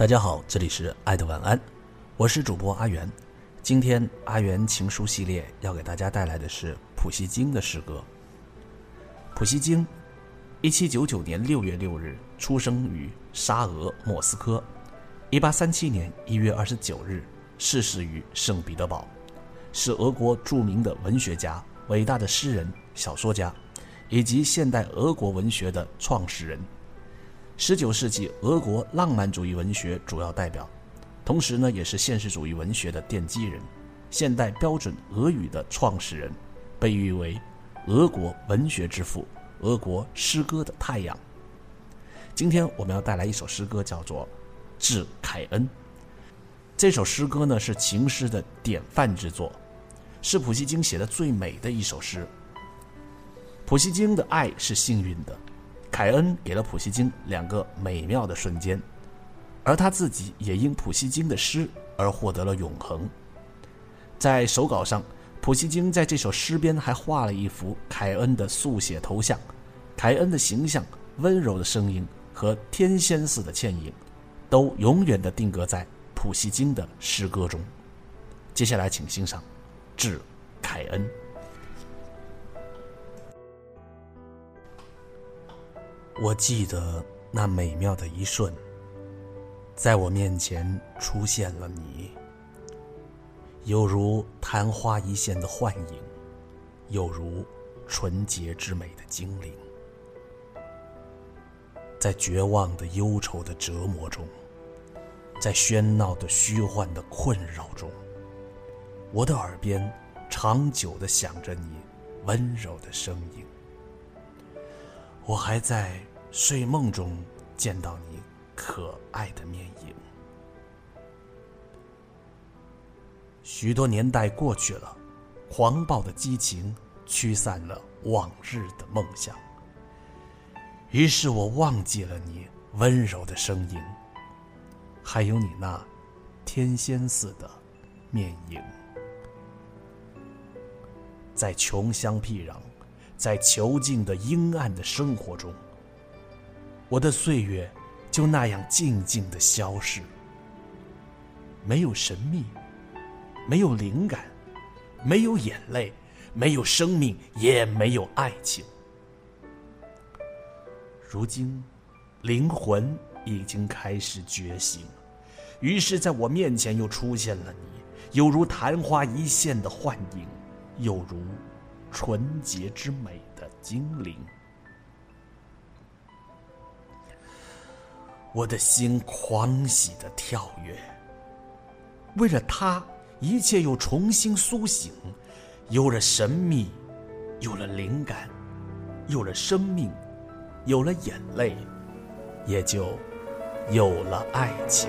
大家好，这里是爱的晚安，我是主播阿元。今天阿元情书系列要给大家带来的是普希金的诗歌。普希金，一七九九年六月六日出生于沙俄莫斯科，一八三七年一月二十九日逝世于圣彼得堡，是俄国著名的文学家、伟大的诗人、小说家，以及现代俄国文学的创始人。十九世纪俄国浪漫主义文学主要代表，同时呢也是现实主义文学的奠基人，现代标准俄语的创始人，被誉为俄国文学之父、俄国诗歌的太阳。今天我们要带来一首诗歌，叫做《致凯恩》。这首诗歌呢是情诗的典范之作，是普希金写的最美的一首诗。普希金的爱是幸运的。凯恩给了普希金两个美妙的瞬间，而他自己也因普希金的诗而获得了永恒。在手稿上，普希金在这首诗边还画了一幅凯恩的速写头像，凯恩的形象、温柔的声音和天仙似的倩影，都永远地定格在普希金的诗歌中。接下来，请欣赏《致凯恩》。我记得那美妙的一瞬，在我面前出现了你，犹如昙花一现的幻影，又如纯洁之美的精灵。在绝望的忧愁的折磨中，在喧闹的虚幻的困扰中，我的耳边长久的响着你温柔的声音。我还在。睡梦中见到你可爱的面影，许多年代过去了，狂暴的激情驱散了往日的梦想。于是我忘记了你温柔的声音，还有你那天仙似的面影，在穷乡僻壤，在囚禁的阴暗的生活中。我的岁月就那样静静的消逝，没有神秘，没有灵感，没有眼泪，没有生命，也没有爱情。如今，灵魂已经开始觉醒，于是在我面前又出现了你，犹如昙花一现的幻影，又如纯洁之美的精灵。我的心狂喜的跳跃，为了他，一切又重新苏醒，有了神秘，有了灵感，有了生命，有了眼泪，也就有了爱情。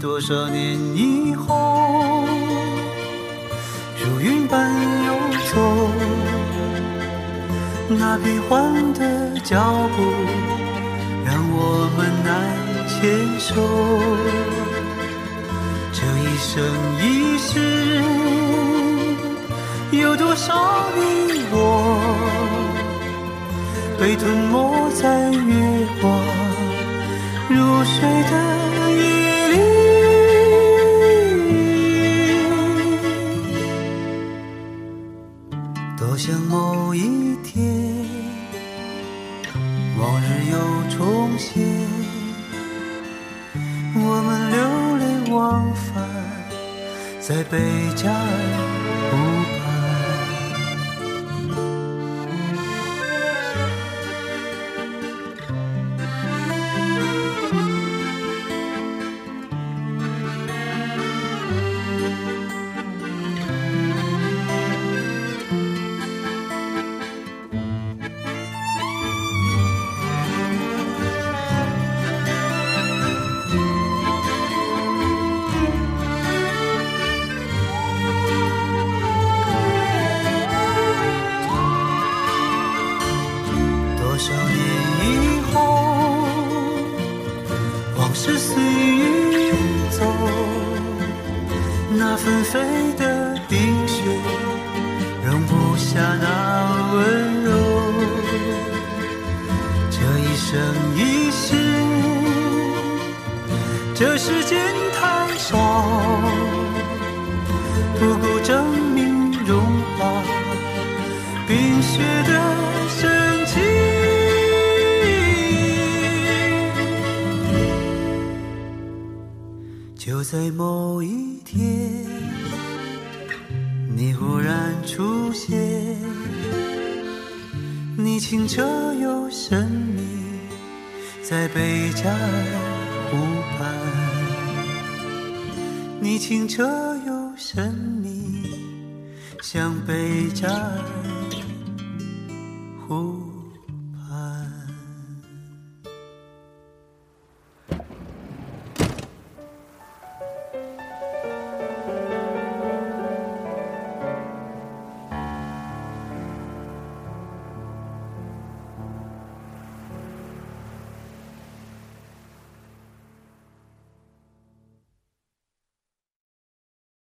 多少年以后，如云般游走，那变幻的脚步让我们难牵手。这一生一世，有多少你我被吞没在月光如水的像某一天，往日又重现，我们流连忘返在贝加尔纷飞的冰雪容不下那温柔。这一生一世，这时间太少，不够证明融化冰雪的深情。就在某你清澈又神秘，在贝加尔湖畔。你清澈又神秘，像贝加尔。